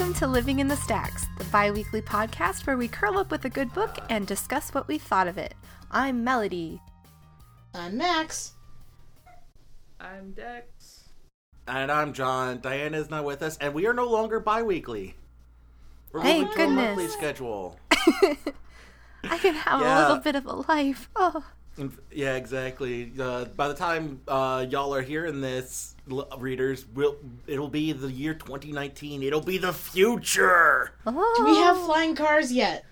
Welcome to Living in the Stacks, the bi weekly podcast where we curl up with a good book and discuss what we thought of it. I'm Melody. I'm Max. I'm Dex. And I'm John. Diana is not with us, and we are no longer bi-weekly. We're Thank moving to a monthly goodness. schedule. I can have a little bit of a life. Oh, Yeah, exactly. Uh, by the time uh, y'all are hearing this, l- readers, will it'll be the year 2019. It'll be the future. oh. Do we have flying cars yet?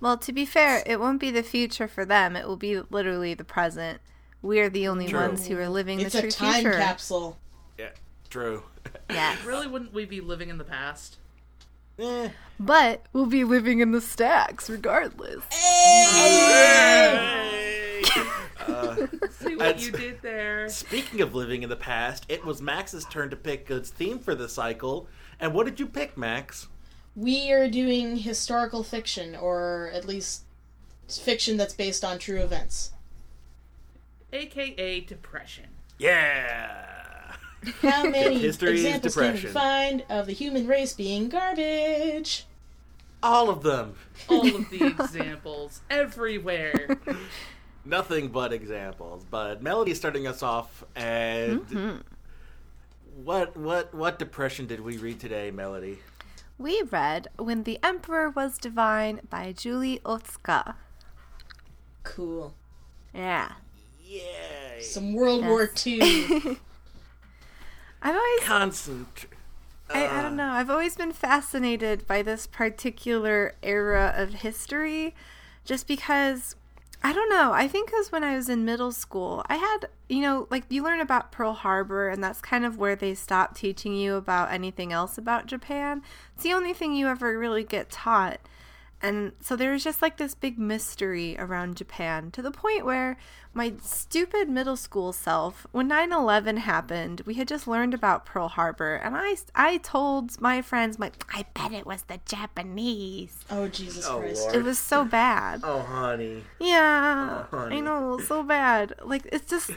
Well, to be fair, it won't be the future for them. It will be literally the present. We're the only True. ones who are living It's the true a time future. capsule. Yeah, true. Yes. Really, wouldn't we be living in the past? Eh. But we'll be living in the stacks regardless. Hey! Uh, See what you did there. speaking of living in the past, it was Max's turn to pick a theme for the cycle. And what did you pick, Max? We are doing historical fiction, or at least fiction that's based on true events. AKA depression. Yeah. How many History examples can we depression. find of the human race being garbage? All of them. All of the examples everywhere. Nothing but examples. But Melody starting us off, and Mm-hmm. what what what depression did we read today, Melody? We read When the Emperor Was Divine by Julie Otsuka. Cool. Yeah. Yay! Some World Yes. War II. I've always Constant. I, I don't know. I've always been fascinated by this particular era of history just because I don't know. I think because when I was in middle school, I had, you know, like you learn about Pearl Harbor, and that's kind of where they stop teaching you about anything else about Japan. It's the only thing you ever really get taught. And so there was just like this big mystery around Japan to the point where my stupid middle school self, when 9 11 happened, we had just learned about Pearl Harbor. And I, I told my friends, like, I bet it was the Japanese. oh, Jesus Oh, Christ. Lord. It was so bad. Oh, honey. Yeah, Oh, honey. I know, so bad. Like, it's just,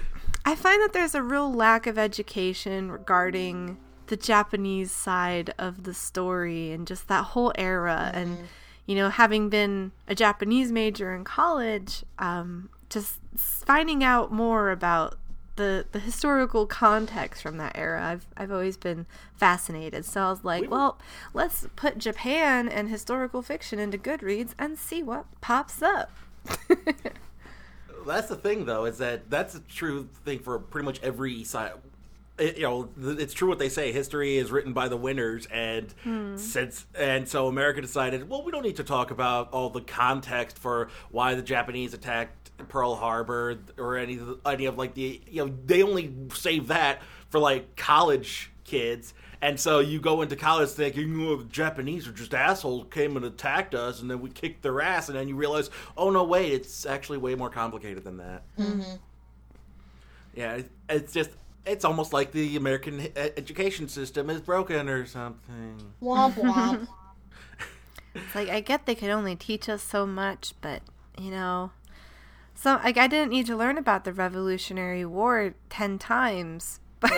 I find that there's a real lack of education regarding the Japanese side of the story and just that whole era. And, mm-hmm. You know, having been a Japanese major in college, um, just finding out more about the, the historical context from that era, I've, I've always been fascinated. So I was like, We were- well, let's put Japan and historical fiction into Goodreads and see what pops up. That's the thing, though, is that that's a true thing for pretty much every side. It, you know, it's true what they say. History is written by the winners, and since and so America decided, well, we don't need to talk about all the context for why the Japanese attacked Pearl Harbor or any of the- any of like the you know they only save that for like college kids. And so you go into college thinking, oh, the Japanese are just assholes, came and attacked us, and then we kicked their ass, and then you realize, oh no, wait, it's actually way more complicated than that. Mm-hmm. Yeah, it's just, it's almost like the American education system is broken or something. Womp womp. It's like I get they could only teach us so much, but you know, so like I didn't need to learn about the Revolutionary War ten times. But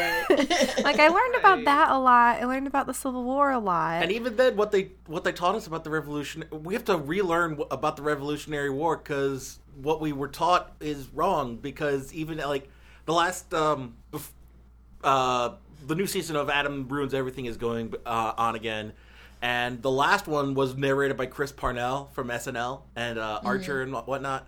like I learned about Right. that a lot. I learned about the Civil War a lot. And even then, what they what they taught us about the revolution, we have to relearn about the Revolutionary War because what we were taught is wrong. Because even like the last, um, bef- uh, the new season of Adam Ruins Everything is going uh, on again, and the last one was narrated by Chris Parnell from SNL and uh, Archer and whatnot.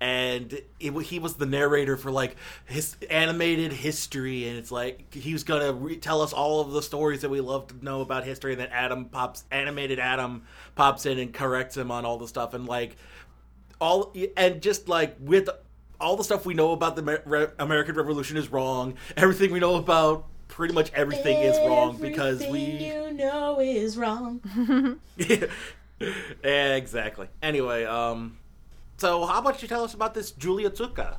And it, he was the narrator for like his animated history, and it's like he was gonna re- tell us all of the stories that we love to know about history. And then Adam pops, animated Adam pops in and corrects him on all the stuff, and like all and just like with all the stuff we know about the Re- American Revolution is wrong. Everything we know about pretty much everything is wrong because Everything we you know is wrong. exactly. Anyway, um, so how about you tell us about this Julie Otsuka?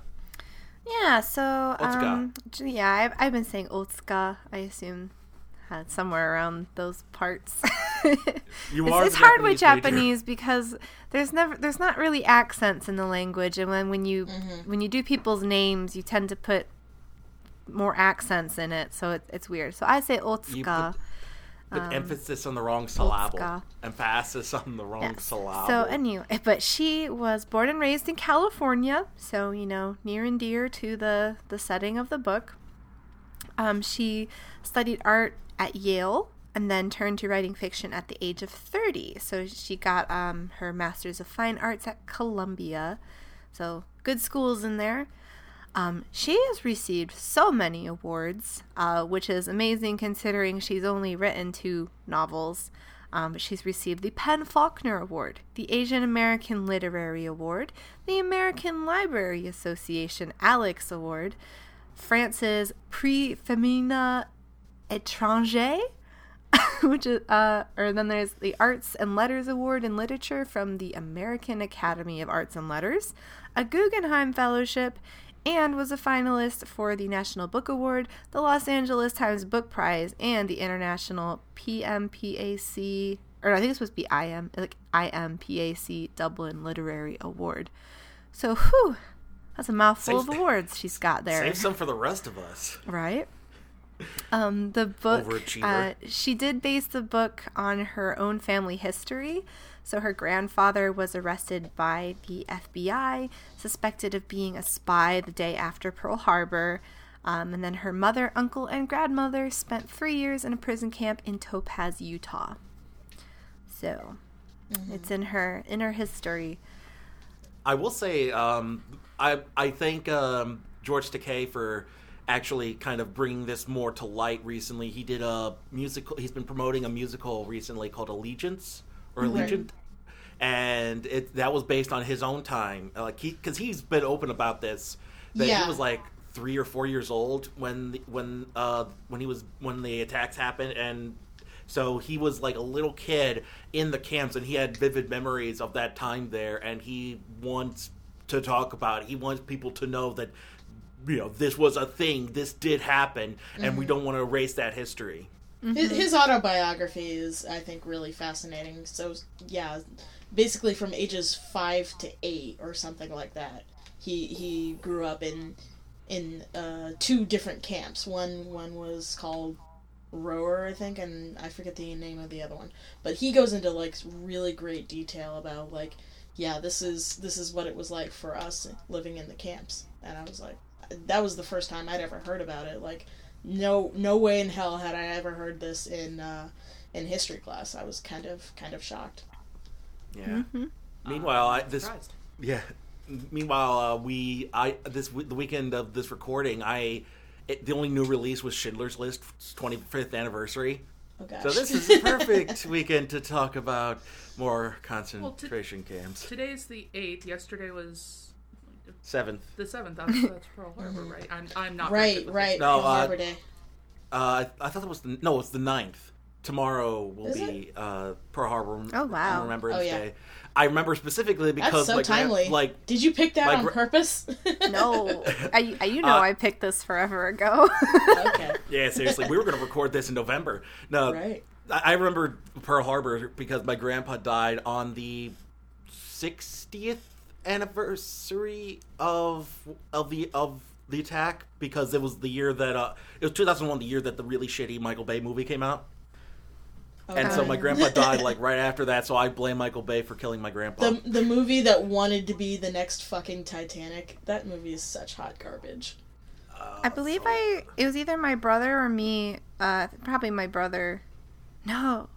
yeah, so um, j- yeah, I've, I've been saying Otsuka. I assume uh, somewhere around those parts. You it's, are it's hard with Japanese major. Because there's never there's not really accents in the language, and when when you Mm-hmm. when you do people's names, you tend to put more accents in it, so it, it's weird. So I say Otsuka. With emphasis on the wrong syllable. ska. Emphasis on the wrong Yes. syllable. So anyway, but she was born and raised in California, so you know, near and dear to the the setting of the book. Um, she studied art at Yale and then turned to writing fiction at the age of 30. So she got um, her master's of fine arts at Columbia. So good schools in there. Um, she has received so many awards, uh, which is amazing considering she's only written two novels. Um, she's received the PEN/Faulkner Award, the Asian American Literary Award, the American Library Association Alex Award, France's Prix Femina Étranger, which is, uh, or then there's the Arts and Letters Award in Literature from the American Academy of Arts and Letters, a Guggenheim Fellowship, and was a finalist for the National Book Award, the Los Angeles Times Book Prize, and the International PMPAC, or I think it's supposed to be IM, like IMPAC Dublin Literary Award. So, whew, that's a mouthful Save- of awards she's got there. Save some for the rest of us. Right. Um, the book, uh, she did base the book on her own family history. So her grandfather was arrested by the FBI, suspected of being a spy the day after Pearl Harbor. Um, and then her mother, uncle, and grandmother spent three years in a prison camp in Topaz, Utah. So it's in her in her history. I will say, um, I I thank um, George Takei for actually kind of bringing this more to light recently. He did a musical. He's been promoting a musical recently called Allegiance or Allegiant, and it that was based on his own time. Like he because he's been open about this. That Yeah. he was like three or four years old when the, when uh when he was when the attacks happened and so he was like a little kid in the camps and he had vivid memories of that time there and he wants to talk about it. He wants people to know that you know this was a thing, this did happen and we don't want to erase that history. His, his autobiography is, I think, really fascinating. So, yeah, basically from ages five to eight or something like that, he he grew up in in uh, two different camps. One one was called Rohwer, I think, and I forget the name of the other one. But he goes into like really great detail about like, yeah, this is this is what it was like for us living in the camps. And I was like, that was the first time I'd ever heard about it. Like, no no way in hell had I ever heard this in uh, in history class. I was kind of kind of shocked. Yeah. Meanwhile, I this Surprised. Yeah. Meanwhile, uh, we I this the weekend of this recording, I it, the only new release was Schindler's List 25th anniversary. Oh gosh. So this is the perfect weekend to talk about more concentration camps. Today's the eighth. Yesterday was Seventh. the seventh. That's, that's Pearl Harbor, right? I'm I'm not right right. No, Pearl uh, Harbor Day. Uh, I, I thought it was the no, it's the 9th. Tomorrow will Is be uh, Pearl Harbor Oh, wow. Remembrance Oh, yeah. Day. I remember specifically because That's so my gran- timely. like did you pick that my on gra- purpose? No, I, I, you know Uh, I picked this forever ago. okay. Yeah, seriously, we were going to record this in November. No, Right. I I remember Pearl Harbor because my grandpa died on the 60th anniversary of of the of the attack because it was the year that uh it was 2001 the year that the really shitty Michael Bay movie came out. And so my grandpa died like right after that, so I blame Michael Bay for killing my grandpa. the the movie that wanted to be the next fucking Titanic. That movie is such hot garbage. Uh, I believe so- I it was either my brother or me. Uh, probably my brother. No,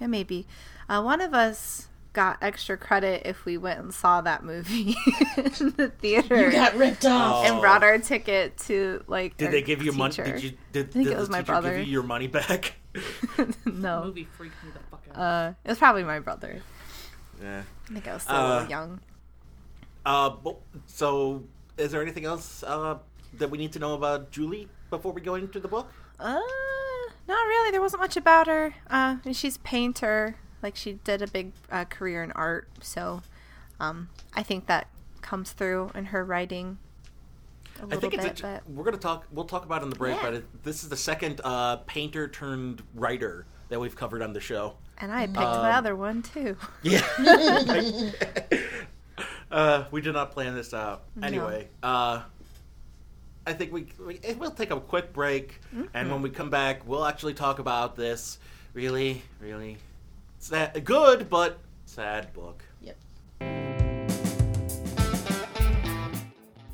yeah, maybe. Uh, one of us got extra credit if we went and saw that movie in the theater You got ripped off. and brought our ticket to like. Did our they give you money? Did you did, think did it was the my teacher brother. give you your money back? The no, movie freaked me the fuck out. uh, it was probably my brother. yeah. I think I was still a Uh, little young. Uh, so is there anything else uh, that we need to know about Julie before we go into the book? Uh, not really. There wasn't much about her. Uh, and she's painter. Like she did a big uh, career in art, so um, I think that comes through in her writing a I little think bit. it's a, but we're gonna talk. We'll talk about it in the break, Yeah. but it, this is the second uh, painter turned writer that we've covered on the show. and I picked Um, the other one too. Yeah. uh, we did not plan this out. Anyway, uh, I think we, we we'll take a quick break, and when we come back, we'll actually talk about this really, really sad. Good, but sad book. Yep.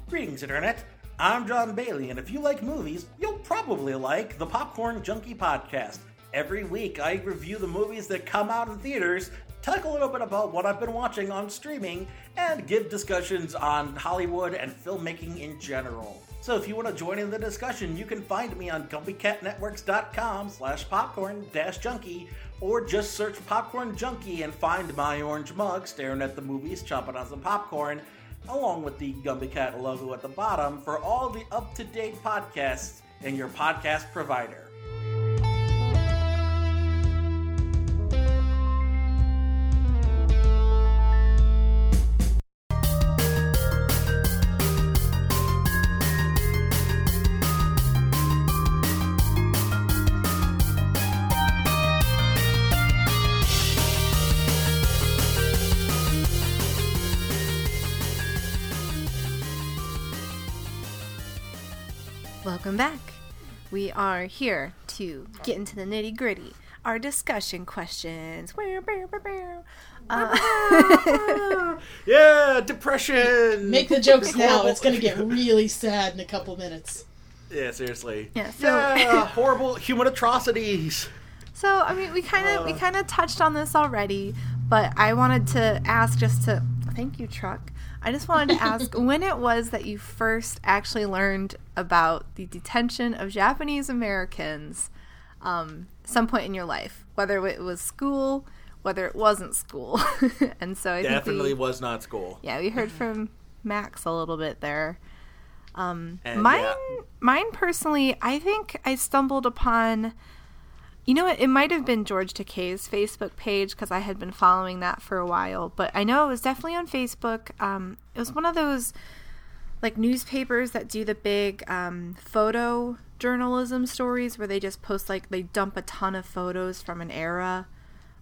Greetings, Internet. I'm John Bailey, and if you like movies, you'll probably like the Popcorn Junkie podcast. Every week, I review the movies that come out in theaters, talk a little bit about what I've been watching on streaming, and give discussions on Hollywood and filmmaking in general. So if you want to join in the discussion, you can find me on GumpyCatNetworks.com slash popcorn dash junkie, or just search Popcorn Junkie and find my orange mug staring at the movies, chomping on some popcorn, along with the Gumby Cat logo at the bottom for all the up-to-date podcasts in your podcast provider. Are here to get into the nitty gritty. Our discussion questions. Uh, Yeah, depression. Make the jokes now. It's gonna get really sad in a couple minutes. Yeah, seriously. Yeah, so- yeah, horrible human atrocities. so I mean, we kind of we Uh. kind of touched on this already, but I wanted to ask just to thank you, truck. I just wanted to ask when it was that you first actually learned about the detention of Japanese Americans. Um, some point in your life, whether it was school, whether it wasn't school, and so I think Definitely we, was not school. Yeah, we heard from Max a little bit there. Um, And, mine, yeah. mine personally, I think I stumbled upon. You know what? It might have been George Takei's Facebook page because I had been following that for a while. But I know it was definitely on Facebook. Um, it was one of those like newspapers that do the big um, photo journalism stories where they just post like they dump a ton of photos from an era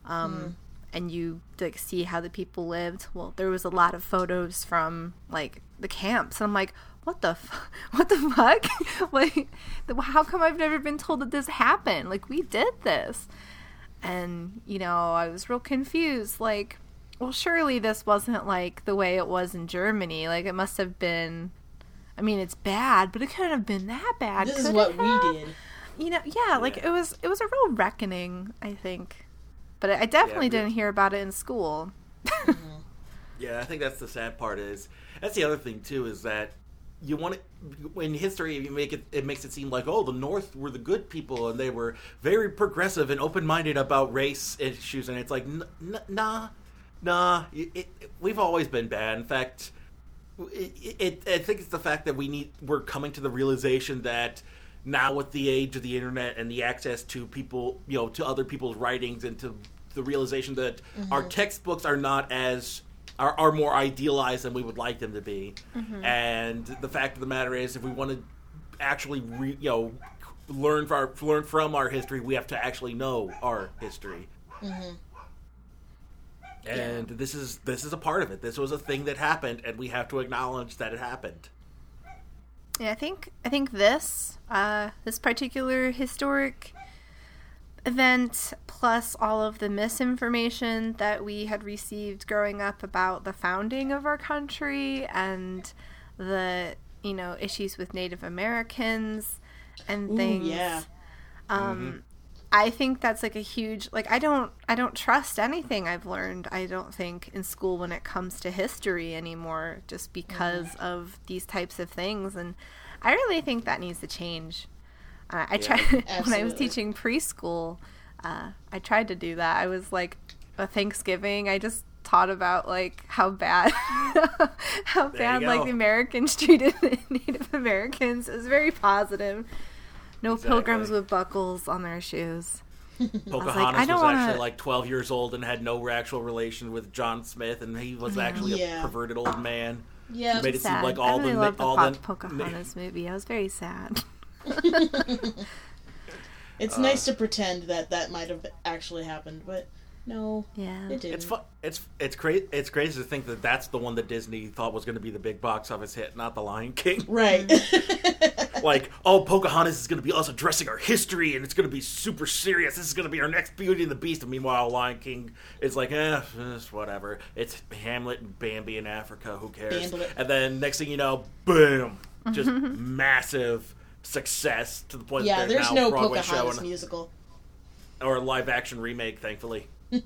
um, and you like see how the people lived well there was a lot of photos from like the camps and i'm like what the f- what the fuck? Like how come i've never been told that this happened? Like we did this. And you know i was real confused. Like well surely this wasn't like the way it was in germany. Like it must have been i mean it's bad but it couldn't have been that bad This is what it we did. you know yeah like Yeah. it was it was a real reckoning i think. But i definitely Yeah, didn't hear about it in school. Mm-hmm. Yeah, I think that's the sad part. Is that's the other thing too is that you want to in history you make it it makes it seem like oh the North were the good people and they were very progressive and open minded about race issues and it's like n- n- nah nah it, it, we've always been bad. In fact, it, it, I think it's the fact that we need we're coming to the realization that now with the age of the internet and the access to people you know to other people's writings and to the realization that our mm-hmm. textbooks are not as are, are more idealized than we would like them to be. And the fact of the matter is if we want to actually re, you know learn from our, learn from our history we have to actually know our history. And this is this is a part of it. This was a thing that happened and we have to acknowledge that it happened. Yeah, I think I think this uh, this particular historic event plus all of the misinformation that we had received growing up about the founding of our country and the you know issues with Native Americans and Ooh, things. yeah. Um, I think that's like a huge like I don't I don't trust anything I've learned I don't think in school when it comes to history anymore just because of these types of things and I really think that needs to change. Uh, I tried when I was teaching preschool. Uh, I tried to do that. I was like a Thanksgiving. I just taught about like how bad how There bad like the Americans treated Native Americans. It was very positive. No pilgrims with buckles on their shoes. Pocahontas I was, don't wanna- actually like 12 years old and had no actual relation with John Smith, and he was actually Yeah. a perverted old man. Yeah. Made it seem Sad. like I all really the loved the all Po- the Pocahontas movie. I was very sad. It's Uh, nice to pretend that that might have actually happened, but no, Yeah. it didn't. It's fu- It's it's crazy. It's crazy to think that that's the one that Disney thought was going to be the big box office hit, not the Lion King. Right. like, oh, Pocahontas is going to be us addressing our history, and it's going to be super serious. This is going to be our next Beauty and the Beast. And meanwhile, Lion King is like, eh, it's whatever. It's Hamlet and Bambi in Africa. Who cares? Bambi. And then next thing you know, boom, just massive success to the point Yeah, that there's now no Broadway show Pocahontas and, musical. or a live action remake. Thankfully, Yeah,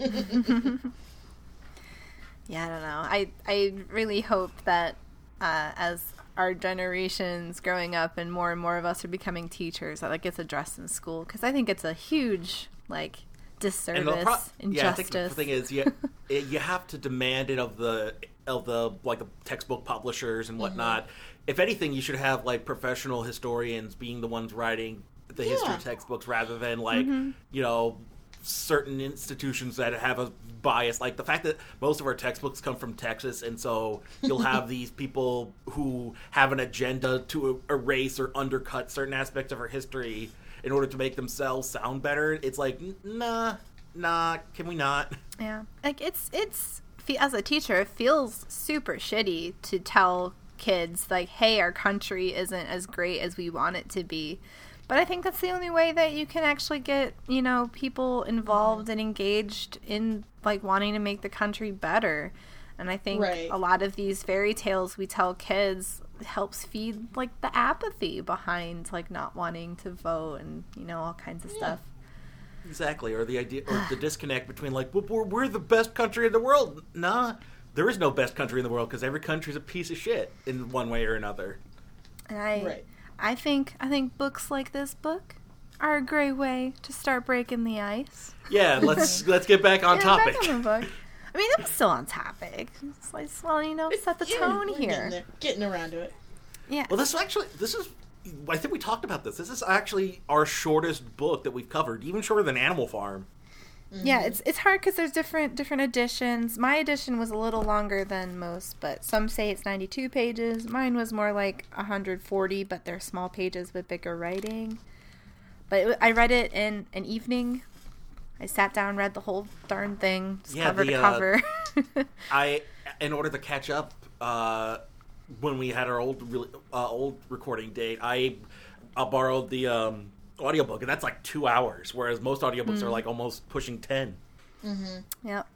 I don't know. I I really hope that uh, as our generations growing up and more and more of us are becoming teachers, that it gets addressed in school because I think it's a huge like disservice, And the pro- yeah, I injustice. think the thing is, you you have to demand it of the of the like the textbook publishers and whatnot. If anything, you should have like professional historians being the ones writing the history textbooks rather than like mm-hmm. you know certain institutions that have a bias. Like the fact that most of our textbooks come from Texas and so you'll have these people who have an agenda to erase or undercut certain aspects of our history in order to make themselves sound better. It's like nah nah can we not? Yeah, like it's it's as a teacher, it feels super shitty to tell kids like, "Hey, our country isn't as great as we want it to be." But I think that's the only way that you can actually get you know people involved and engaged in like wanting to make the country better. And I think Right. a lot of these fairy tales we tell kids helps feed like the apathy behind like not wanting to vote and you know all kinds of stuff. exactly or the idea or the disconnect between like we're, we're the best country in the world nah there is no best country in the world because every country's a piece of shit in one way or another And I, Right. I think, I think books like this book are a great way to start breaking the ice. yeah let's let's get back on Yeah, topic back on the book. I mean, I'm still on topic. It's like, well, you know, set the Yeah, tone we're Getting, here. there, getting around to it. Yeah. Well, this is actually this is. I think we talked about this. This is actually our shortest book that we've covered, even shorter than Animal Farm. Yeah, it's it's hard because there's different different editions. My edition was a little longer than most, but some say it's 92 pages. Mine was more like 140, but they're small pages with bigger writing. But it, I read it in an evening. I sat down, read the whole darn thing, Yeah, cover the, to uh, cover. I, in order to catch up, uh, when we had our old really, uh, old recording date, I, I borrowed the um, audiobook, and that's like two hours, whereas most audiobooks are like almost pushing ten. Yep.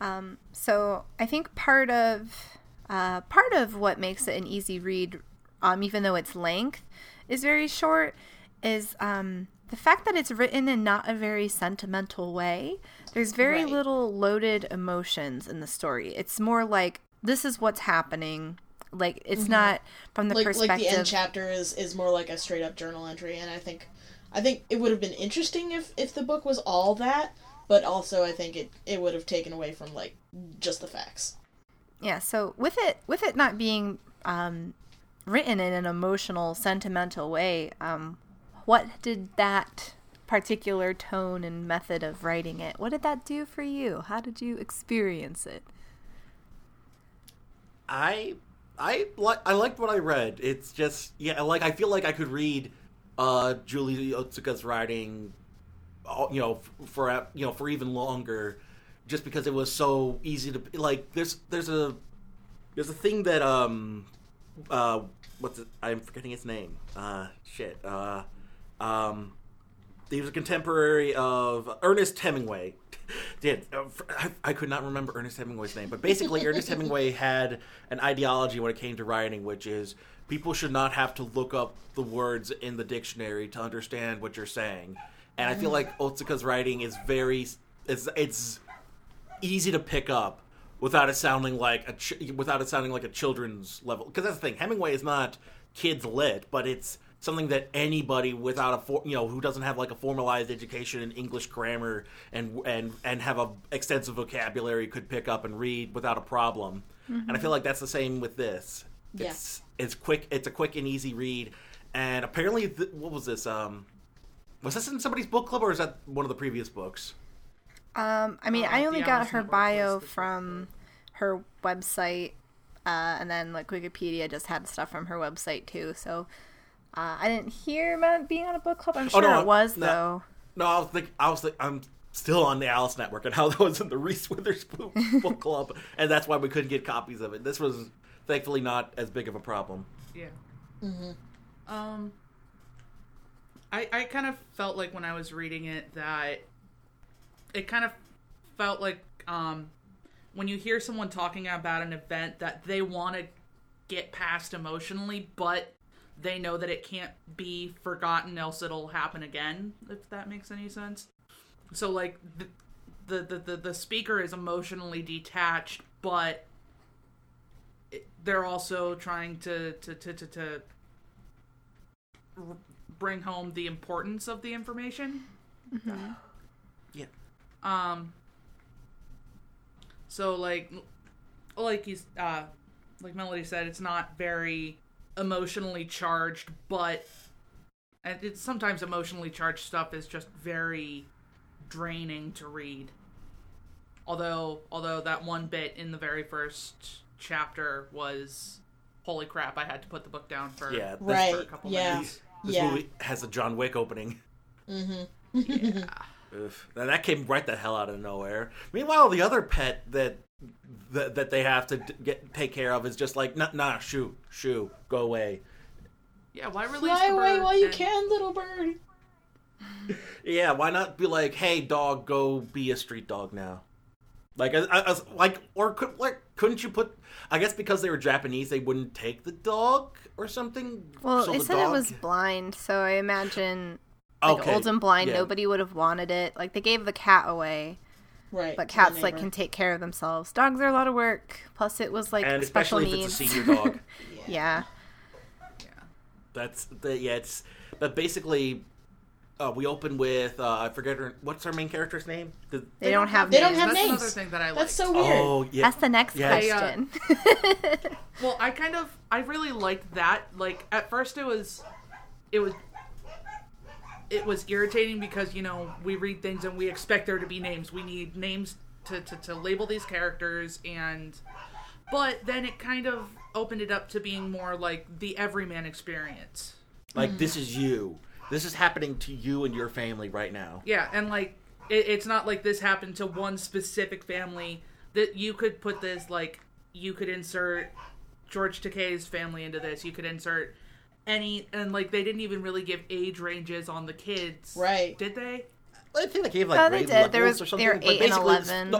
Um, so I think part of uh, part of what makes it an easy read, um, even though its length is very short, is um, the fact that it's written in not a very sentimental way. There's very Right. little loaded emotions in the story. It's more like this is what's happening. Like it's not from the Like like the end chapter is is more like a straight up journal entry, and I think I think it would have been interesting if if the book was all that, but also I think it it would have taken away from like just the facts. yeah so with it with it not being um, written in an emotional sentimental way um, what did that particular tone and method of writing it what did that do for you? How did you experience it? I I like I liked what I read. It's just yeah, like I feel like I could read uh Julie Otsuka's writing you know for you know for even longer just because it was so easy to like there's there's a there's a thing that um uh what's it I'm forgetting his name. Uh shit. Uh um he was a contemporary of Ernest Hemingway. Did uh, I, I could not remember Ernest Hemingway's name, but basically Ernest Hemingway had an ideology when it came to writing, which is people should not have to look up the words in the dictionary to understand what you're saying. And I feel like Otsuka's writing is very it's it's easy to pick up without it sounding like a ch- without it sounding like a children's level. Because that's the thing, Hemingway is not kids lit, but it's something that anybody without a for, you know who doesn't have like a formalized education in English grammar and and and have a extensive vocabulary could pick up and read without a problem. And I feel like that's the same with this. Yeah. It's it's quick. It's a quick and easy read. And apparently, th- what was this? Um, was this in somebody's book club or is that one of the previous books? um, i mean Uh, i only got her bio from her website uh, and then like wikipedia just had stuff from her website too so uh, i didn't hear about being on a book club i'm sure no, it was no. though No, I was think I was think, I'm still on the Alice Network and how that was in the Reese Witherspoon book club, and that's why we couldn't get copies of it. This was thankfully not as big of a problem. Yeah. Um, I I kind of felt like when I was reading it that it kind of felt like um when you hear someone talking about an event that they want to get past emotionally, but they know that it can't be forgotten, else it'll happen again. If that makes any sense. So like the the the, the, the speaker is emotionally detached, but it- they're also trying to to to to, to r- bring home the importance of the information. Yeah. Um. So like, like he's uh, like Melody said, it's not very emotionally charged, but and it's sometimes emotionally charged stuff is just very draining to read. Although, although that one bit in the very first chapter was, holy crap! I had to put the book down for Yeah, this, Right. for a couple Yeah. minutes. this Yeah. movie has a John Wick opening. Mm-hmm. Yeah. Oof. Now, that came right the hell out of nowhere. Meanwhile, the other pet that that, that they have to get take care of is just like, nah, nah, shoo, shoo, go away. Yeah, why release Fly the away bird while you and- can, little bird. Yeah, why not be like, hey, dog, go be a street dog now? Like, I, I, I- like, or could, like, couldn't you put? I guess because they were Japanese, they wouldn't take the dog or something. Well, So it the said it was blind, so I imagine like okay. old and blind, yeah. nobody would have wanted it. Like they gave the cat away, Right. but cats like can take care of themselves. Dogs are a lot of work. Plus, it was like and special especially needs. if it's a senior dog. yeah. yeah. That's the yeah. It's but basically, uh, we open with uh, I forget her. What's our main character's name? The, They, don't have. They don't have That's names. another thing that I like. That's so weird. oh yeah. That's the next Yeah. I, uh, question. Well, I kind of, I really liked that. Like at first, it was, it was, it was irritating because you know we read things and we expect there to be names. We need names to to, to label these characters, and but then it kind of opened it up to being more like the everyman experience. Like this mm-hmm. is you. This is happening to you and your family right now. Yeah, and like it, it's not like this happened to one specific family. That you could put this like you could insert George Takei's family into this. You could insert any and like they didn't even really give age ranges on the kids. Right. Did they? I think they gave like Oh, they grade did. There was- or they something. were but eight and 11. no,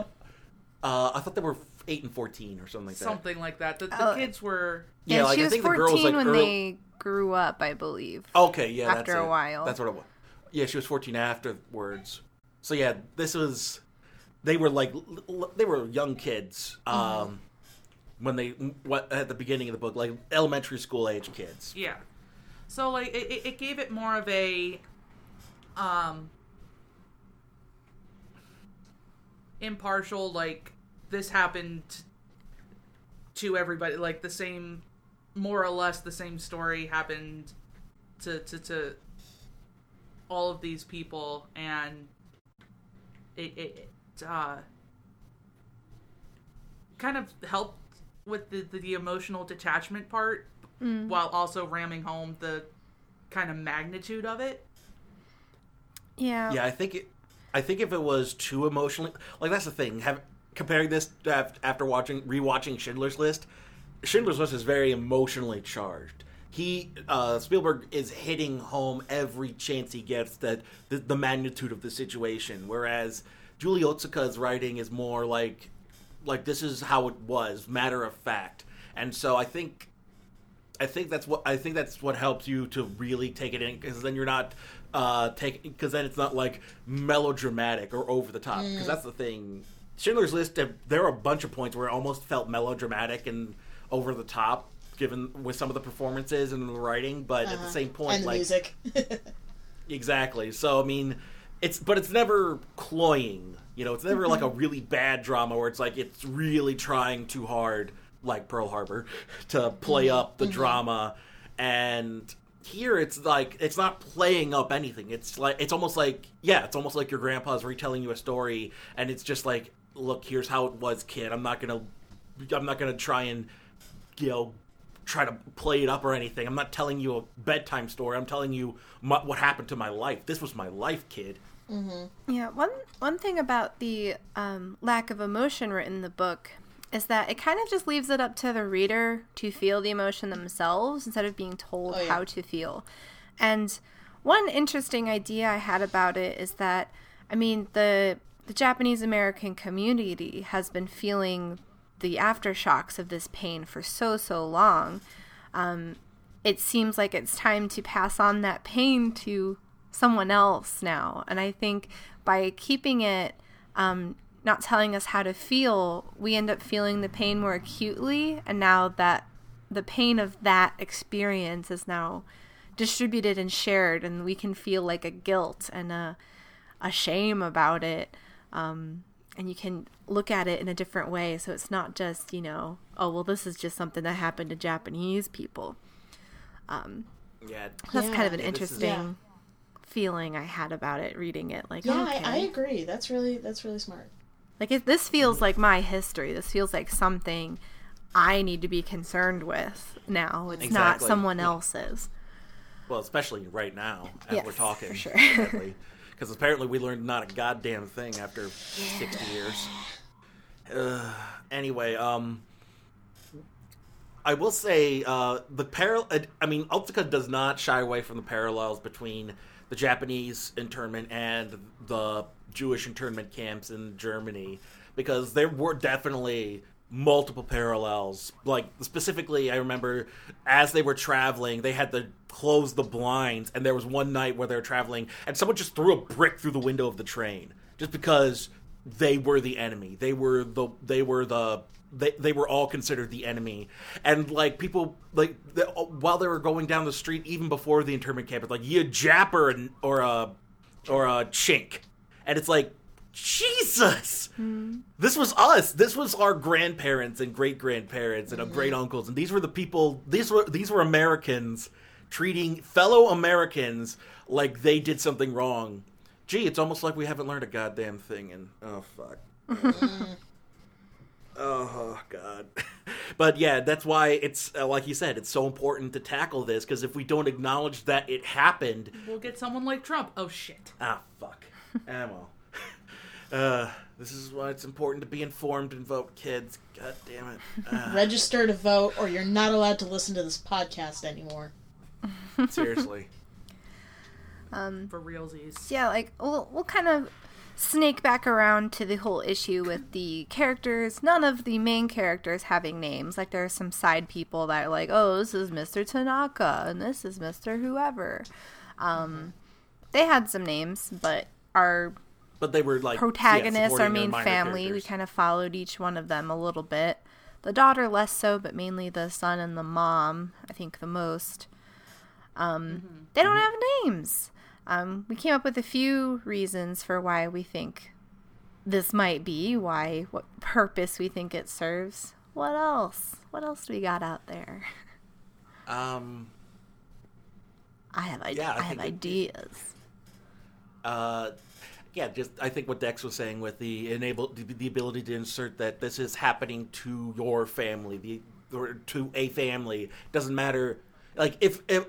uh, I thought they were eight and fourteen or something like that. Something like that. The, the Oh. kids were Yeah, and like, she I was think the 14 girl was, like, when early- they grew up, I believe. Okay, yeah, After that's a it. while. That's what it was. Yeah, she was 14 afterwards. So yeah, this was they were like l- l- they were young kids um when they what at the beginning of the book like elementary school age kids. yeah. So like it, it- gave it more of a um impartial like this happened to everybody like the same more or less the same story happened to to, to all of these people and it, it, it uh kind of helped with the, the, the emotional detachment part while also ramming home the kind of magnitude of it Yeah. Yeah, I think it I think if it was too emotionally like that's the thing. Have comparing this to af- after watching rewatching Schindler's List, Schindler's List is very emotionally charged. He uh, Spielberg is hitting home every chance he gets that the, the magnitude of the situation, whereas Julie Otsuka's writing is more like like this is how it was, matter of fact. And so I think I think that's what I think that's what helps you to really take it in because then you're not uh taking because then it's not like melodramatic or over the top because that's the thing. Schindler's List there are a bunch of points where it almost felt melodramatic and over the top given with some of the performances and the writing, but at the Uh-huh. same point and like music. Exactly. So I mean, it's but it's never cloying. You know, it's never like a really bad drama where it's like it's really trying too hard, like Pearl Harbor, to play up the drama. And here it's like it's not playing up anything. It's like it's almost like yeah, it's almost like your grandpa's retelling you a story, and it's just like, look, here's how it was, kid. I'm not gonna, I'm not gonna try and, you know, try to play it up or anything. I'm not telling you a bedtime story. I'm telling you my, what happened to my life. This was my life, kid. Yeah, one one thing about the um, lack of emotion written in the book is that it kind of just leaves it up to the reader to feel the emotion themselves instead of being told Oh, yeah. how to feel. And one interesting idea I had about it is that I mean the the Japanese American community has been feeling the aftershocks of this pain for so so long. Um, it seems like it's time to pass on that pain to someone else now. And I think by keeping it um, not telling us how to feel, we end up feeling the pain more acutely. And now that the pain of that experience is now distributed and shared, and we can feel like a guilt and a, a shame about it. Um, and you can look at it in a different way. So it's not just, you know, oh, well, this is just something that happened to Japanese people. Um, Yeah. that's kind of an Yeah, this is- interesting Yeah. feeling I had about it reading it. Like, Yeah, okay. I, I agree. That's really that's really smart. Like it, this feels like my history. This feels like something I need to be concerned with now. It's not someone Yeah. else's. Well, especially right now as Yes, we're talking. for sure. Because apparently we learned not a goddamn thing after 60 years. Uh, anyway, um, I will say uh, the parallel. I mean, Otsuka does not shy away from the parallels between the Japanese internment and the Jewish internment camps in Germany because there were definitely multiple parallels. Like specifically, I remember as they were traveling, they had to close the blinds, and there was one night where they were traveling, and someone just threw a brick through the window of the train just because they were the enemy. They were the they were the they, they were all considered the enemy. And like people like the, while they were going down the street even before the internment camp it's like you japper or a or a chink. And it's like jesus! Hmm. This was us. This was our grandparents and great grandparents and hmm. great uncles and these were the people these were these were americans treating fellow americans like they did something wrong gee it's almost like we haven't learned a goddamn thing and oh fuck Oh God! But yeah, that's why it's uh, like you said, it's so important to tackle this because if we don't acknowledge that it happened, We'll get someone like Trump. Oh shit. ah, fuck, ammo. Uh, this is why it's important to be informed and vote, kids. God damn it! Ah, Register to vote, or you're not allowed to listen to this podcast anymore. seriously. Um, For realsies. yeah, like we'll we'll kind of snake back around to the whole issue with the characters. None of the main characters having names. Like there are some side people that are like, oh, this is Mr. Tanaka and this is Mr. Whoever. Um, they had some names, but our But they were like yeah, protagonists, our main minor family, we kind of followed each one of them a little bit. The daughter less so, but mainly the son and the mom, I think the most. Um, They don't have names. Um, we came up with a few reasons for why we think this might be, why, what purpose we think it serves. What else? What else do we got out there? Um, I have, ide- Yeah, I I have it- ideas. uh, yeah, just I think what Dex was saying with the enable the, the ability to insert that this is happening to your family, the or to a family doesn't matter. Like if if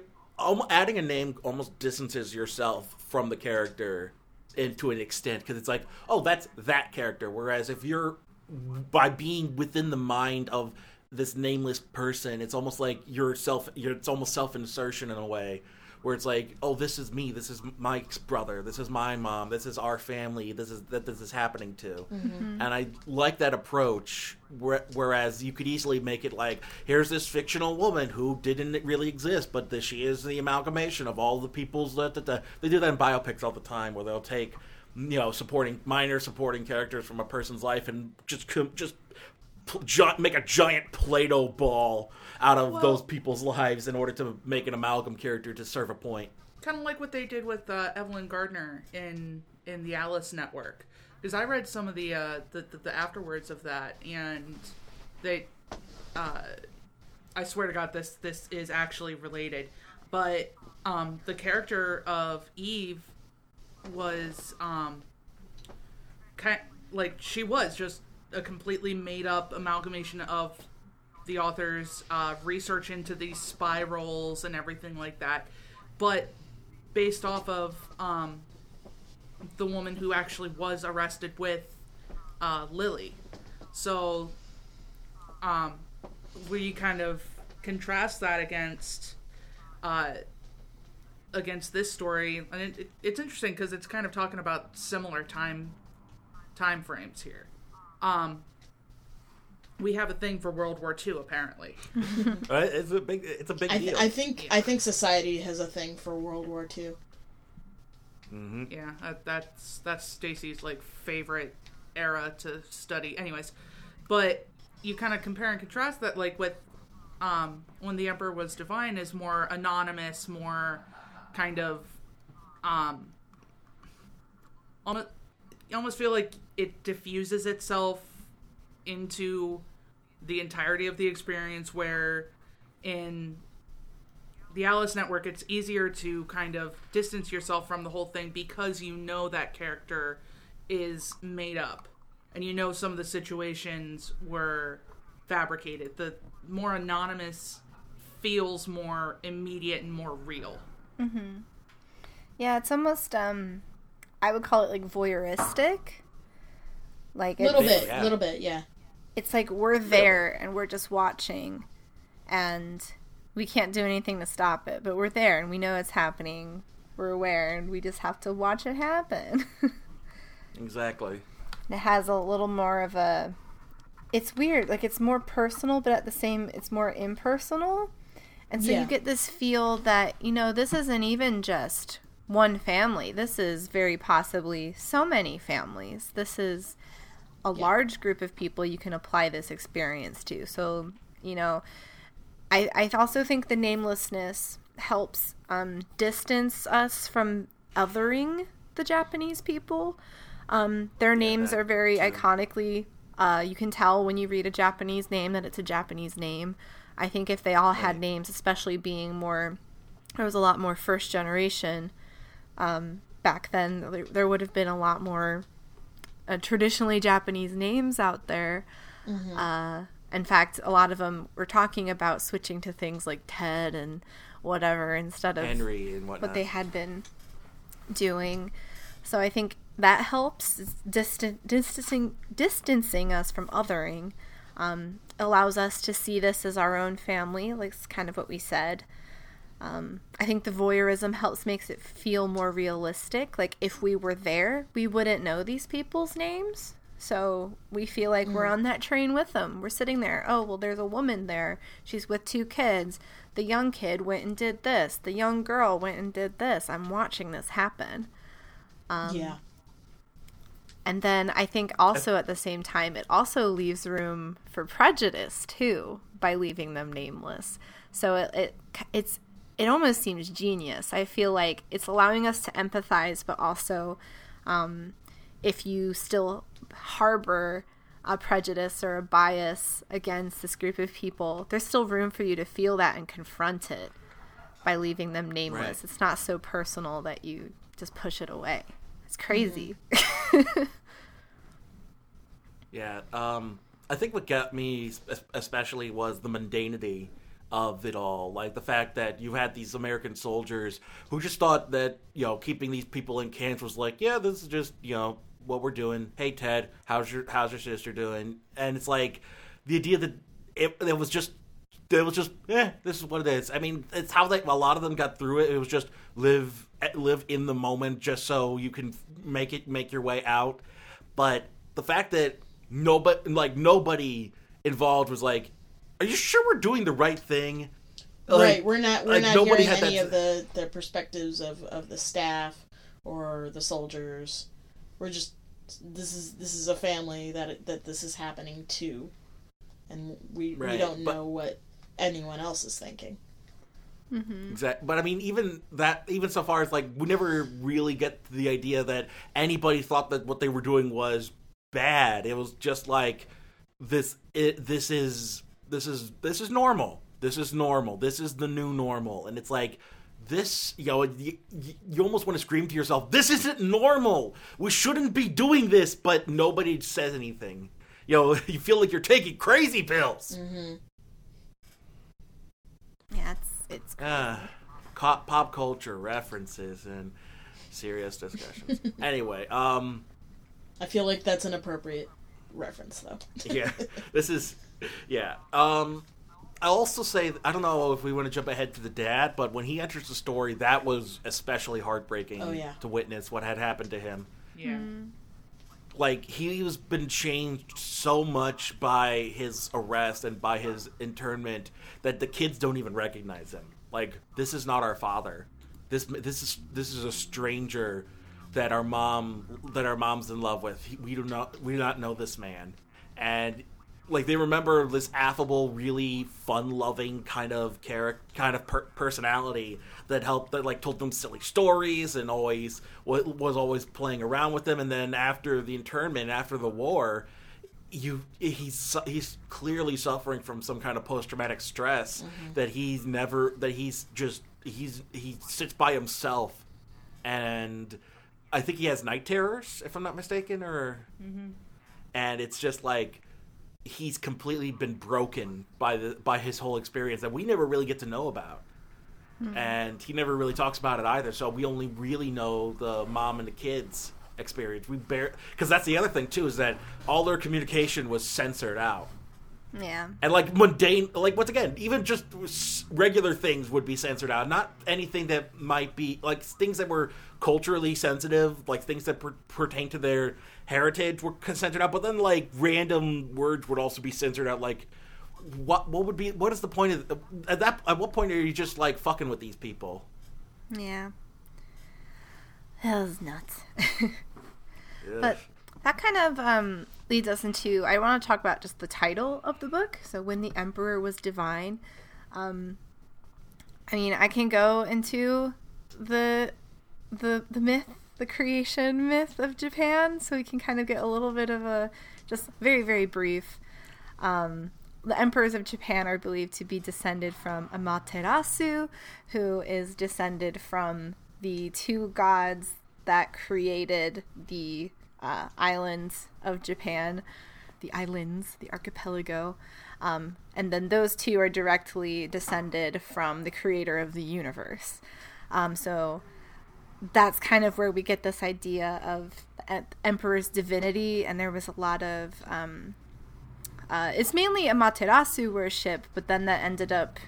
adding a name almost distances yourself from the character and to an extent because it's like oh that's that character. Whereas if you're by being within the mind of this nameless person, it's almost like you're self. You're, it's almost self insertion in a way where it's like, oh, this is me, this is Mike's brother, this is my mom, this is our family, this is that this is happening to, mm-hmm. and I like that approach. Whereas you could easily make it like, here's this fictional woman who didn't really exist, but the, she is the amalgamation of all the people's that they do that in biopics all the time, where they'll take you know supporting minor supporting characters from a person's life and just just make a giant Play-Doh ball out of Well- those people's lives in order to make an amalgam character to serve a point. kind of like what they did with uh, Evelyn Gardiner in in the Alice Network. Because I read some of the, uh, the, the the afterwards of that, and they, uh, I swear to God, this this is actually related. But um, the character of Eve was um, kind like she was just a completely made up amalgamation of the author's uh, research into these spirals and everything like that, but based off of um, the woman who actually was arrested with uh, Lily. So um, we kind of contrast that against uh, against this story, and it, it, it's interesting because it's kind of talking about similar time time frames here. Um, we have a thing for World War II, apparently. Right? It's a big. It's a big I, deal. I think I think society has a thing for World War II. hmm Yeah, that, that's that's Stacy's like favorite era to study. Anyways, but you kind of compare and contrast that like with um when the emperor was divine is more anonymous, more kind of um almost you almost feel like it diffuses itself into the entirety of the experience where in the Alice Network, it's easier to kind of distance yourself from the whole thing because you know that character is made up and you know some of the situations were fabricated. The more anonymous feels more immediate and more real. Yeah, it's almost um I would call it like voyeuristic. Like A little it's, bit, yeah. little bit, yeah. It's like we're there and we're just watching and we can't do anything to stop it, but we're there and we know it's happening. We're aware and we just have to watch it happen. Exactly. it has a little more of a it's weird like it's more personal but at the same it's more impersonal and so Yeah. you get this feel that you know this isn't even just one family this is very possibly so many families this is a large group of people you can apply this experience to so you know i i also think the namelessness helps um distance us from othering the japanese people um, their names are very true. iconically. Uh, you can tell when you read a Japanese name that it's a Japanese name. I think if they all had names, especially being more, there was a lot more first generation um, back then. There would have been a lot more uh, traditionally Japanese names out there. Uh, in fact, a lot of them were talking about switching to things like Ted and whatever instead of Henry and whatnot. what they had been doing. So I think that helps It's distancing distancing us from othering. Um, allows us to see this as our own family, like it's kind of what we said. Um, I think the voyeurism helps makes it feel more realistic. Like if we were there, we wouldn't know these people's names. So we feel like we're on that train with them. We're sitting there. Oh, well, there's a woman there. She's with two kids. The young kid went and did this. The young girl went and did this. I'm watching this happen. Um, yeah. And then I think also at the same time, it also leaves room for prejudice too by leaving them nameless. So it, it it's it almost seems genius. I feel like it's allowing us to empathize, but also um, if you still harbor a prejudice or a bias against this group of people, there's still room for you to feel that and confront it by leaving them nameless. Right. It's not so personal that you just push it away. It's crazy. Yeah, um, I think what got me especially was the mundanity of it all. Like the fact that you had these American soldiers who just thought that, you know, keeping these people in camps was like, yeah, this is just, you know, what we're doing. Hey, Ted, how's your how's your sister doing? And it's like the idea that it, it was just it was just eh, this is what it is. I mean, it's how they a lot of them got through it. It was just live live in the moment, just so you can make it make your way out. But the fact that nobody like nobody involved was like, are you sure we're doing the right thing? Like- right. We're not we're like, not nobody hearing had any that- of the the perspectives of of the staff or the soldiers. We're just this is this is a family that that this is happening to, and we we don't but- know what anyone else is thinking. Mm-hmm. Exactly. But I mean, even that, even so far as like, we never really get the idea that anybody thought that what they were doing was bad. It was just like this. It, this is this is this is normal. This is normal. This is the new normal. And it's like this. You know, you, you almost want to scream to yourself, "This isn't normal. We shouldn't be doing this." But nobody says anything. You know, you feel like you're taking crazy pills. Yeah, it's it's co- pop culture references and serious discussions. anyway, um, I feel like that's an appropriate reference, though. yeah, this is yeah. Um, I also say I don't know if we want to jump ahead to the dad, but when he enters the story, that was especially heartbreaking. Oh, yeah. to witness what had happened to him. Yeah. Like he was been changed so much by his arrest and by his internment that the kids don't even recognize him. Like this is not our father. This this is this is a stranger that our mom that our mom's in love with. We do not we do not know this man, and like they remember this affable, really fun-loving kind of character, kind of per- personality that helped that like told them silly stories and always was always playing around with them. And then after the internment, after the war, you he's he's clearly suffering from some kind of post-traumatic stress mm-hmm. that he's never that he's just he's he sits by himself. And I think he has night terrors if I'm not mistaken or mm-hmm. and it's just like he's completely been broken by the by his whole experience that we never really get to know about. Hmm. And he never really talks about it either. So we only really know the mom and the kids experience. We bear because that's the other thing too is that all their communication was censored out Yeah. and like mundane like once again even just regular things would be censored out not anything that might be like things that were culturally sensitive like things that per- pertain to their heritage were censored out but then like random words would also be censored out like what what would be what is the point of at that at what point are you just like fucking with these people Yeah. That was nuts. But that kind of um, leads us into. I want to talk about just the title of the book. So, when the emperor was divine. Um, I mean, I can go into the the the myth, the creation myth of Japan, so we can kind of get a little bit of a just very very brief. Um, the emperors of Japan are believed to be descended from Amaterasu, who is descended from the two gods that created the uh, islands of Japan, the islands, the archipelago. Um, and then those two are directly descended from the creator of the universe. Um, so that's kind of where we get this idea of emperor's divinity, and there was a lot of. Um, uh, it's mainly Amaterasu worship, but then that ended up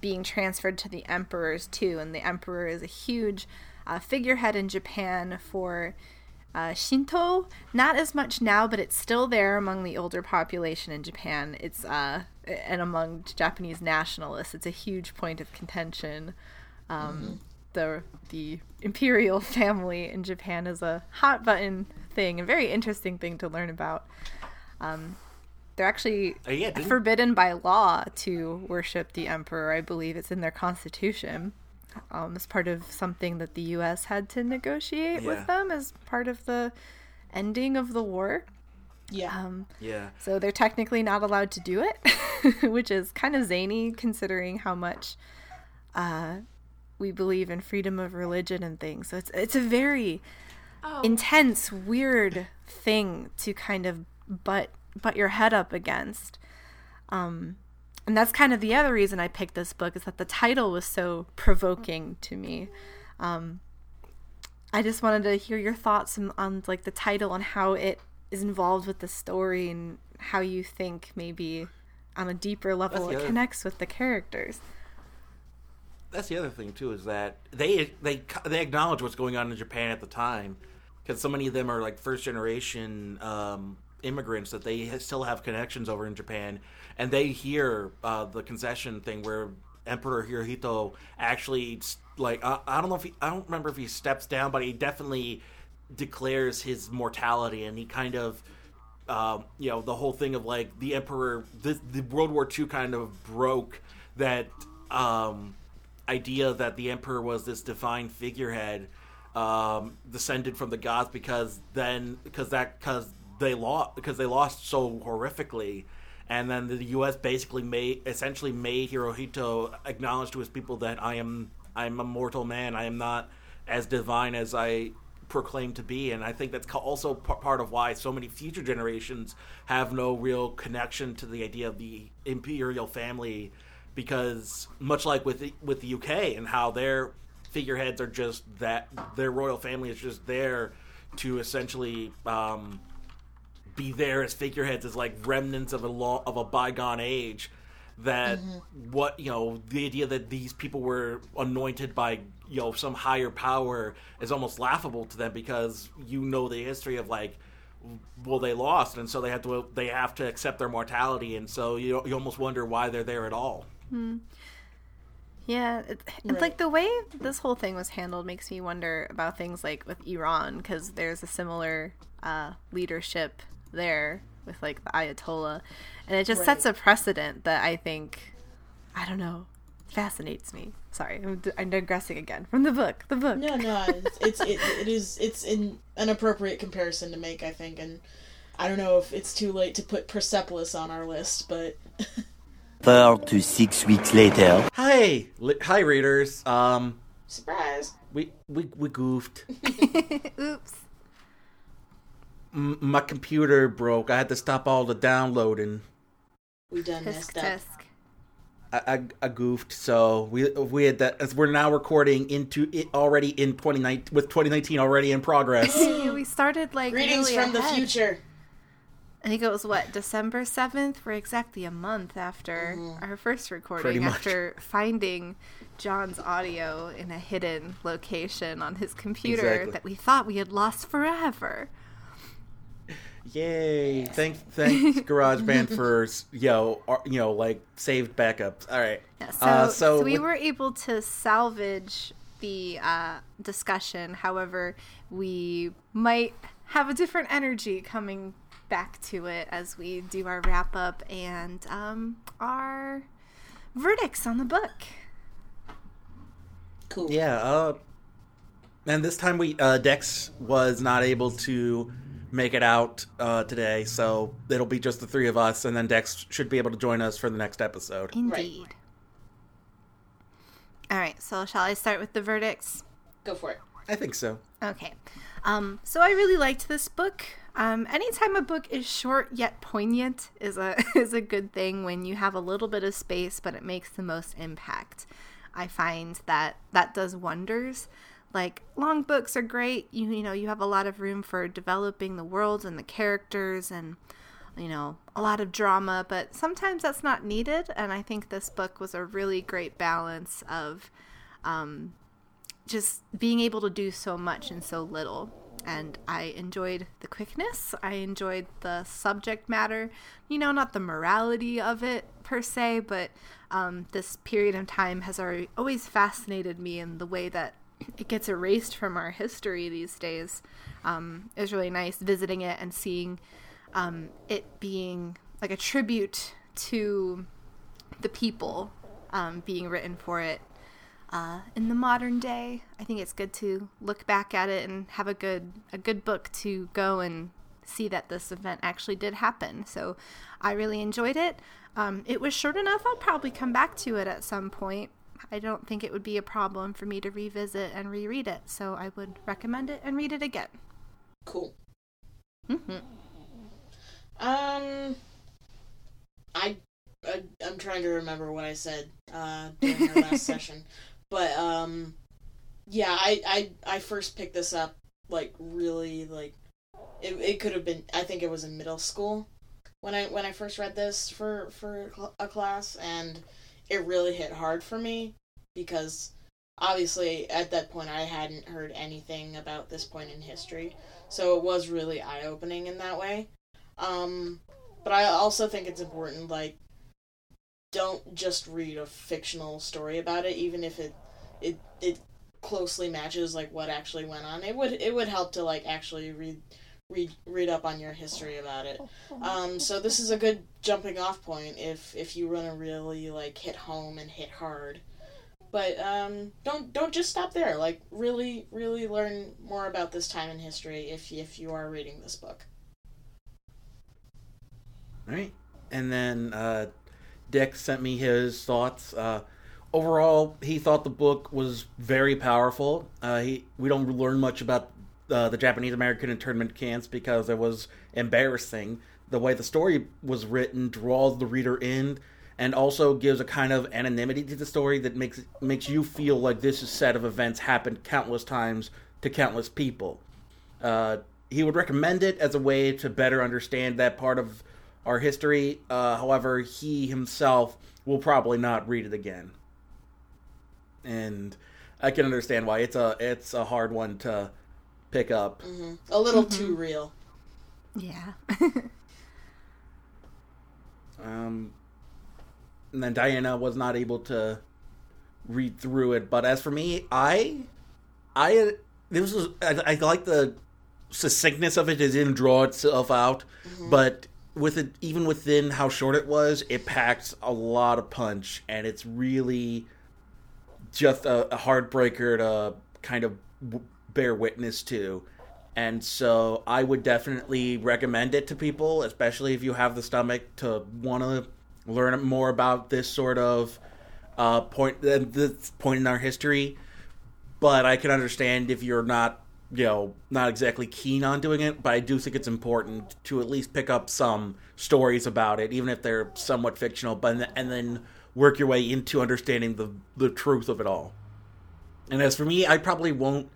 being transferred to the emperors too. And the emperor is a huge uh, figurehead in Japan for uh, Shinto. Not as much now, but it's still there among the older population in Japan. It's uh, and among Japanese nationalists, it's a huge point of contention. Um, The the imperial family in Japan is a hot button thing, a very interesting thing to learn about. Um, they're actually Uh, yeah, forbidden by law to worship the emperor. I believe it's in their constitution. Um, as part of something that the U.S. had to negotiate Yeah. with them as part of the ending of the war. Yeah. Um, yeah so they're technically not allowed to do it, which is kind of zany considering how much uh, we believe in freedom of religion and things. So it's it's a very intense, weird thing to kind of butt butt your head up against. Um, and that's kind of the other reason I picked this book is that the title was so provoking to me. Um, I just wanted to hear your thoughts on, on like the title and how it is involved with the story and how you think maybe on a deeper level it other- connects with the characters. that's the other thing too is that they they they acknowledge what's going on in Japan at the time because so many of them are like first generation um, immigrants that they still have connections over in Japan, and they hear uh, the concession thing where Emperor Hirohito actually like I, I don't know if he I don't remember if he steps down, but he definitely declares his mortality, and he kind of um, you know the whole thing of like the emperor the, the world war ii kind of broke that um, idea that the emperor was this divine figurehead um, descended from the gods because then because that because they lost because they lost so horrifically. And then the us basically made essentially made hirohito acknowledge to his people that i am i'm a mortal man. I am not as divine as i proclaim to be. And i think that's also part of why so many future generations have no real connection to the idea of the imperial family. Because much like with the, with the UK and how their figureheads are just that their royal family is just there to essentially um, be there as figureheads as like remnants of a law of a bygone age that what you know the idea that these people were anointed by you know some higher power is almost laughable to them because you know the history of like well they lost and so they have to they have to accept their mortality and so you you almost wonder why they're there at all. Yeah, it, it's Right. like the way this whole thing was handled makes me wonder about things like with Iran because there's a similar uh, leadership there with like the Ayatollah, and it just sets a precedent that I think, I don't know, fascinates me. Sorry, I'm, d- I'm digressing again from the book. The book. No, no, it's, it's it, it is it's in an appropriate comparison to make, I think, and I don't know if it's too late to put Persepolis on our list, but Four to six weeks later. hi li- hi readers um surprise. we we, we goofed Oops. M- my computer broke i had to stop all the downloading We done Tisk messed up. I, I, I goofed, so we we had that. As we're now recording into it already in 2019 with 2019 already in progress. We started like Greetings really from the future. I think it was what December seventh. We're exactly a month after mm-hmm. our first Pretty recording. much. After finding John's audio in a hidden location on his computer Exactly. that we thought we had lost forever. Yay! Thanks, thanks, GarageBand for you know ar- you know like saved backups. All right. Yeah, so, Uh, so, so we with- were able to salvage the uh, discussion. However, we might have a different energy coming back to it as we do our wrap up and um, our verdicts on the book. Cool. Yeah. Uh, and this time we uh, Dex was not able to make it out uh, today, so it'll be just the three of us, and then Dex should be able to join us for the next episode. Indeed. All right, so shall I start with the verdicts? Go for it. I think so. Okay. Um, so I really liked this book. Um, anytime a book is short yet poignant is a is a good thing when you have a little bit of space but it makes the most impact. I find that that does wonders. Like long books are great. You you know, you have a lot of room for developing the worlds and the characters and you know, a lot of drama, but sometimes that's not needed and I think this book was a really great balance of um, just being able to do so much in so little. And I enjoyed the quickness. I enjoyed the subject matter. You know, not the morality of it per se, but um, this period of time has already, always fascinated me in the way that it gets erased from our history these days. Um, it was really nice visiting it and seeing um, it being like a tribute to the people um, being written for it uh, in the modern day. I think it's good to look back at it and have a good a good book to go and see that this event actually did happen. So I really enjoyed it. Um, it was short enough. I'll probably come back to it at some point. I don't think it would be a problem for me to revisit and reread it. So I would recommend it and read it again. Cool. Mm-hmm. Um, I, I I'm trying to remember what I said uh, during our last session, but um, yeah, I, I I first picked this up like really like it, it could have been I think it was in middle school when I when I first read this for for a class and it really hit hard for me because obviously at that point I hadn't heard anything about this point in history so it was really eye opening in that way um, but I also think it's important, like, don't just read a fictional story about it, even if it it it closely matches like what actually went on. It would it would help to like actually read read read up on your history about it. Um, so this is a good jumping off point if if you want to really like hit home and hit hard. But um, don't don't just stop there. Like really really learn more about this time in history if if you are reading this book. All right. And then uh, Dex sent me his thoughts. Uh, overall, he thought the book was very powerful. Uh, he we don't learn much about uh, the Japanese American internment camps because it was embarrassing. The way the story was written draws the reader in, and also gives a kind of anonymity to the story that makes makes you feel like this is set of events happened countless times to countless people. Uh, he would recommend it as a way to better understand that part of our history. Uh, however, he himself will probably not read it again, and I can understand why it's a it's a hard one to pick up. Mm-hmm. A little too mm-hmm. real. Yeah. Um, and then Diana was not able to read through it. But as for me, I, I this was I, I like the succinctness of it. It didn't draw itself out, mm-hmm. but with it, even within how short it was, it packs a lot of punch, and it's really just a, a heartbreaker to kind of w- bear witness to. And so I would definitely recommend it to people, especially if you have the stomach to want to learn more about this sort of uh, point, uh, this point in our history. But I can understand if you're not, you know, not exactly keen on doing it. But I do think it's important to at least pick up some stories about it, even if they're somewhat fictional. But and then work your way into understanding the the truth of it all. And as for me, I probably won't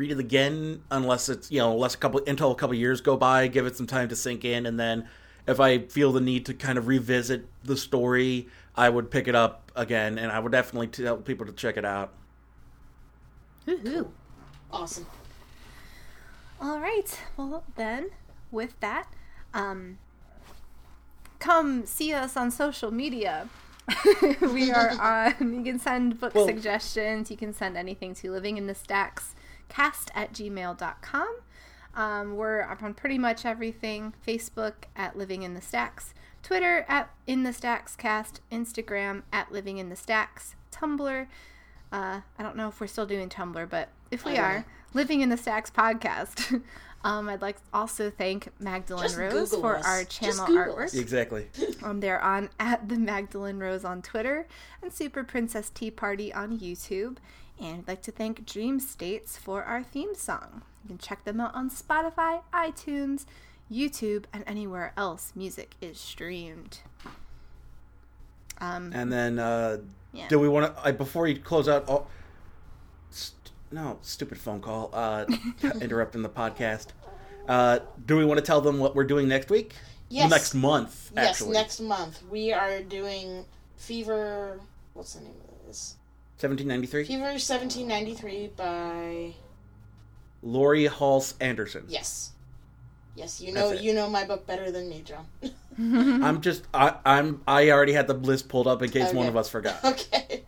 read it again unless it's you know unless a couple until a couple years go by, give it some time to sink in, and then if I feel the need to kind of revisit the story, I would pick it up again, and I would definitely tell people to check it out. Woohoo. Awesome. All right. Well, then, with that, um, come see us on social media. we are on, you can send book Well- suggestions. You can send anything to living in the stacks cast at gmail.com. Um, we're up on pretty much everything Facebook at Living in the Stacks, Twitter at In the Stacks Cast, Instagram at Living in the Stacks, Tumblr. Uh, I don't know if we're still doing Tumblr, but if we I are, know. Living in the Stacks podcast. um, I'd like to also thank Magdalene Just Rose Google for us. our channel artwork. Exactly. Um, they're on at the Magdalene Rose on Twitter and Super Princess Tea Party on YouTube. And I'd like to thank Dream States for our theme song. You can check them out on Spotify, iTunes, YouTube, and anywhere else music is streamed. Um, And then, uh, Yeah. do we want to? Before you close out, oh, st- no, stupid phone call. Uh, interrupting the podcast. Uh, do we want to tell them what we're doing next week? Yes. Next month, Yes, next month we are doing Fever. What's the name of this? 1793. Fever 1793 by. Laurie Halse Anderson. Yes. Yes, you know you know my book better than me, John. I'm just I, I'm I already had the list pulled up in case one of us forgot. okay.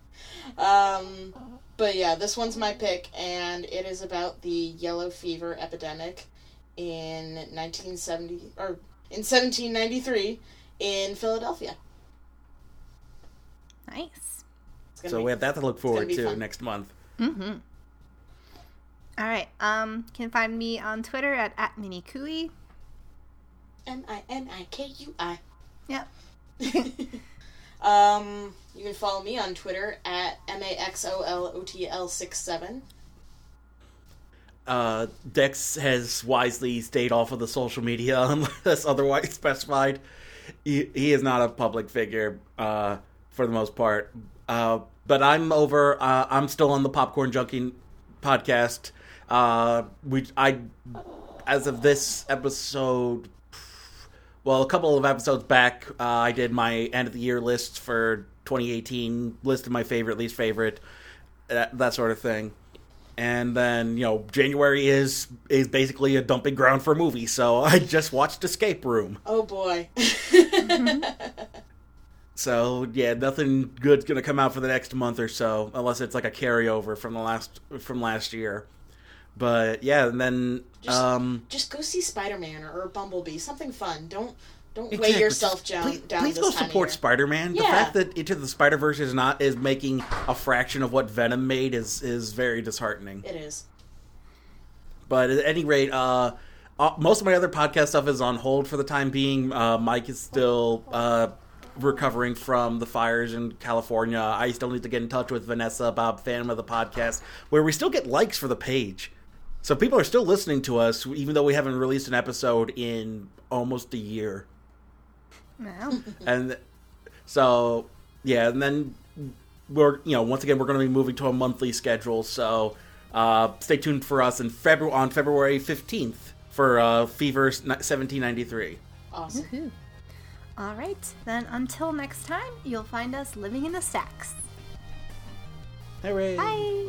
Um, but yeah, this one's my pick, and it is about the yellow fever epidemic in 1970 or in 1793 in Philadelphia. nice. It's gonna So be- we have that to look forward to fun. next month. Mm-hmm. All right. Um, you can find me on Twitter at, at minikui. M I N I K U I. Yep. Um, you can follow me on Twitter at M A X O L O T L 67. Uh, Dex has wisely stayed off of the social media unless otherwise specified. He, he is not a public figure uh, for the most part. Uh, but I'm over. Uh, I'm still on the Popcorn Junkie podcast. Uh, we I as of this episode, well, a couple of episodes back, uh, I did my end of the year list for 2018, list of my favorite, least favorite, that, that sort of thing. And then you know, January is is basically a dumping ground for movies. So I just watched Escape Room. Oh boy. So yeah, nothing good's gonna come out for the next month or so, unless it's like a carryover from the last from last year. But yeah, and then Just- um, Just go see Spider Man or Bumblebee. Something fun. Don't don't weigh yourself down. Please, down please go support. Spider Man. The fact that Into the Spider Verse is not is making a fraction of what Venom made is is very disheartening. It is. But at any rate, uh, uh, most of my other podcast stuff is on hold for the time being. Uh, Mike is still uh, recovering from the fires in California. I still need to get in touch with Vanessa Bob, Phantom of the podcast, where we still get likes for the page. So people are still listening to us, even though we haven't released an episode in almost a year. Wow. and so yeah and then we're you know once again we're going to be moving to a monthly schedule so uh, stay tuned for us in february on february 15th for uh, Fever 1793. Awesome. Woohoo. All right, then until next time, you'll find us living in the stacks. Hooray! Bye.